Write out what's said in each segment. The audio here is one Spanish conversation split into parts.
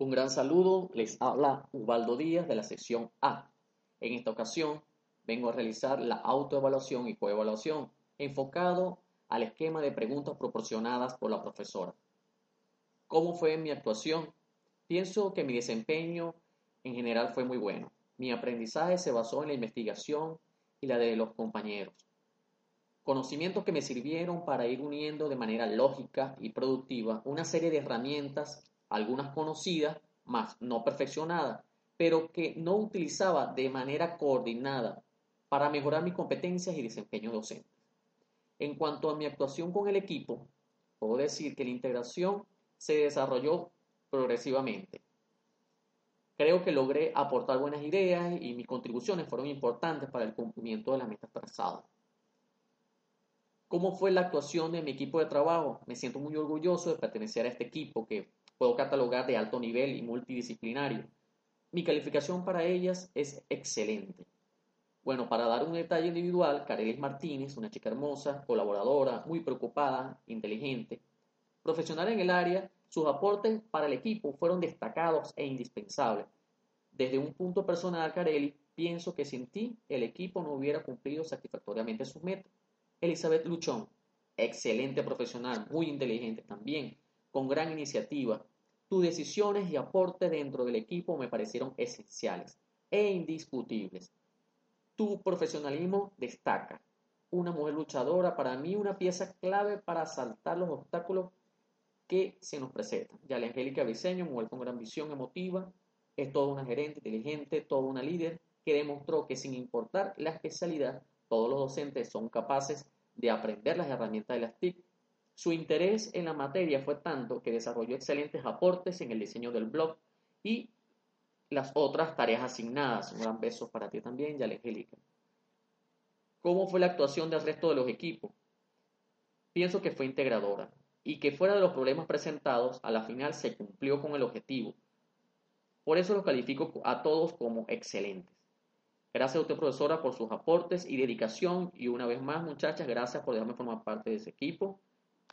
Un gran saludo, les habla Ubaldo Díaz de la sección A. En esta ocasión vengo a realizar la autoevaluación y coevaluación enfocado al esquema de preguntas proporcionadas por la profesora. ¿Cómo fue mi actuación? Pienso que mi desempeño en general fue muy bueno. Mi aprendizaje se basó en la investigación y la de los compañeros. Conocimientos que me sirvieron para ir uniendo de manera lógica y productiva una serie de herramientas, algunas conocidas, más no perfeccionadas, pero que no utilizaba de manera coordinada para mejorar mis competencias y desempeño docente. En cuanto a mi actuación con el equipo, puedo decir que la integración se desarrolló progresivamente. Creo que logré aportar buenas ideas y mis contribuciones fueron importantes para el cumplimiento de las metas trazadas. ¿Cómo fue la actuación de mi equipo de trabajo? Me siento muy orgulloso de pertenecer a este equipo que puedo catalogar de alto nivel y multidisciplinario. Mi calificación para ellas es excelente. Bueno, para dar un detalle individual, Carelis Martínez, una chica hermosa, colaboradora, muy preocupada, inteligente, profesional en el área, sus aportes para el equipo fueron destacados e indispensables. Desde un punto personal, Carelli, pienso que sin ti el equipo no hubiera cumplido satisfactoriamente sus metas. Elizabeth Luchón, excelente profesional, muy inteligente también, con gran iniciativa. Tus decisiones y aportes dentro del equipo me parecieron esenciales e indiscutibles. Tu profesionalismo destaca. Una mujer luchadora, para mí una pieza clave para saltar los obstáculos que se nos presenta. Ya la Angélica Briceño, mujer con gran visión emotiva, es toda una gerente inteligente, toda una líder que demostró que sin importar la especialidad, todos los docentes son capaces de aprender las herramientas de las TIC. Su interés en la materia fue tanto que desarrolló excelentes aportes en el diseño del blog y las otras tareas asignadas. Un gran beso para ti también, Angélica. ¿Cómo fue la actuación del resto de los equipos? Pienso que fue integradora y que fuera de los problemas presentados, a la final se cumplió con el objetivo. Por eso los califico a todos como excelentes. Gracias a usted, profesora, por sus aportes y dedicación. Y una vez más, muchachas, gracias por dejarme formar parte de ese equipo.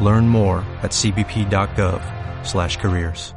Learn more at cbp.gov slash careers.